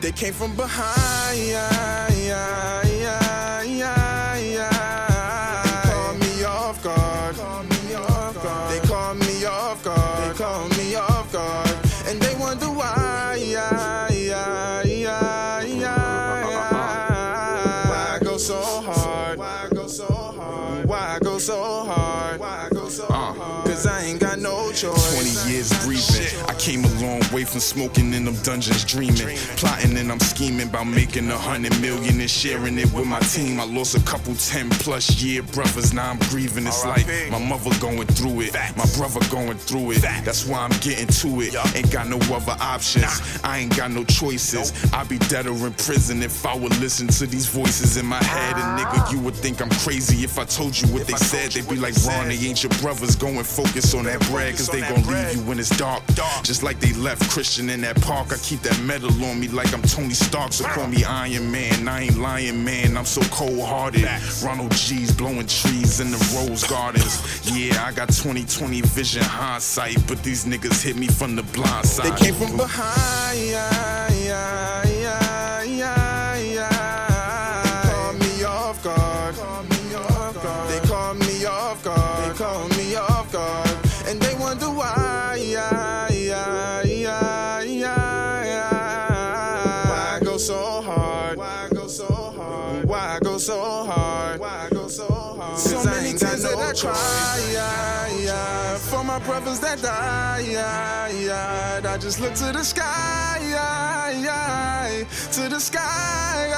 They came from behind. 20 years breathing. I came a long way from smoking in them dungeons, dreaming. Plotting and I'm scheming about making a hundred million and sharing it with my team. I lost a couple 10 plus year brothers, now I'm grieving. It's like my mother going through it, my brother going through it. That's why I'm getting to it. Ain't got no other options. I ain't got no choices. I'd be dead or in prison if I would listen to these voices in my head. And nigga, you would think I'm crazy if I told you what they said. They'd be like, Ron, they ain't your brothers. Go and focus on that bread, cause they gon' leave you when it's dark. Just like they left Christian in that park. I keep that metal on me like I'm Tony Stark. So call me Iron Man. I ain't lying, man. I'm so cold hearted. Ronald G's blowing trees in the rose gardens. Yeah, I got 2020 vision hindsight, but these niggas hit me from the blind side. They came from behind. Try, yeah, yeah, for my brothers that die, yeah, yeah. I just look to the sky, yeah, yeah, to the sky,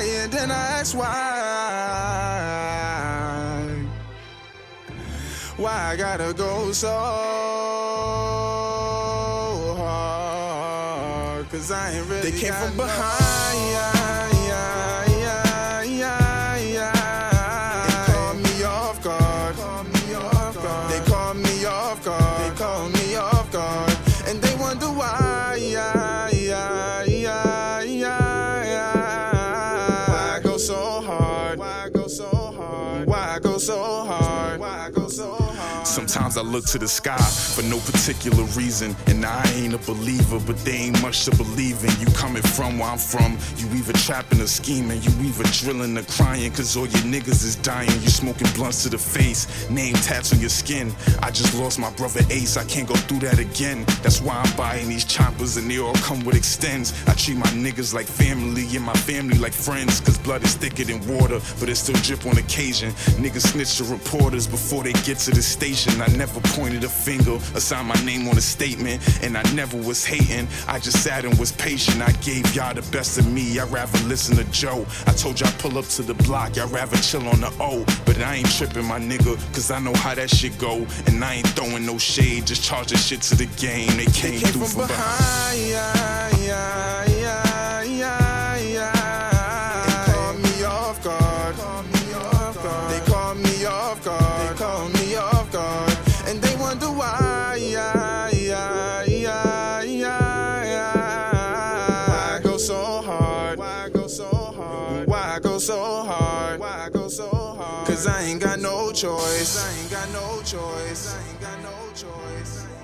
and then I ask why. Why I gotta go so hard? Cause I ain't really. They came from behind, Sometimes I look to the sky for no particular reason. And I ain't a believer, but they ain't much to believe in. You coming from where I'm from, you either trapping or scheming, you either drilling or crying, cause all your niggas is dying. You smoking blunts to the face, name tats on your skin. I just lost my brother Ace, I can't go through that again. That's why I'm buying these choppers and they all come with extends. I treat my niggas like family and my family like friends, cause blood is thicker than water, but it still drip on occasion. Niggas snitch to reporters before they get to the station. I never pointed a finger or signed my name on a statement, and I never was hating. I just sat and was patient. I gave y'all the best of me. I'd rather listen to Joe. I told y'all pull up to the block. Y'all rather chill on the O. But I ain't tripping, my nigga, cause I know how that shit go. And I ain't throwing no shade, just charging shit to the game. They came, Came through from behind, yeah, yeah, yeah, yeah, yeah. They caught me off guard. They caught me off guard. Choice. I ain't got no choice. I ain't got no choice.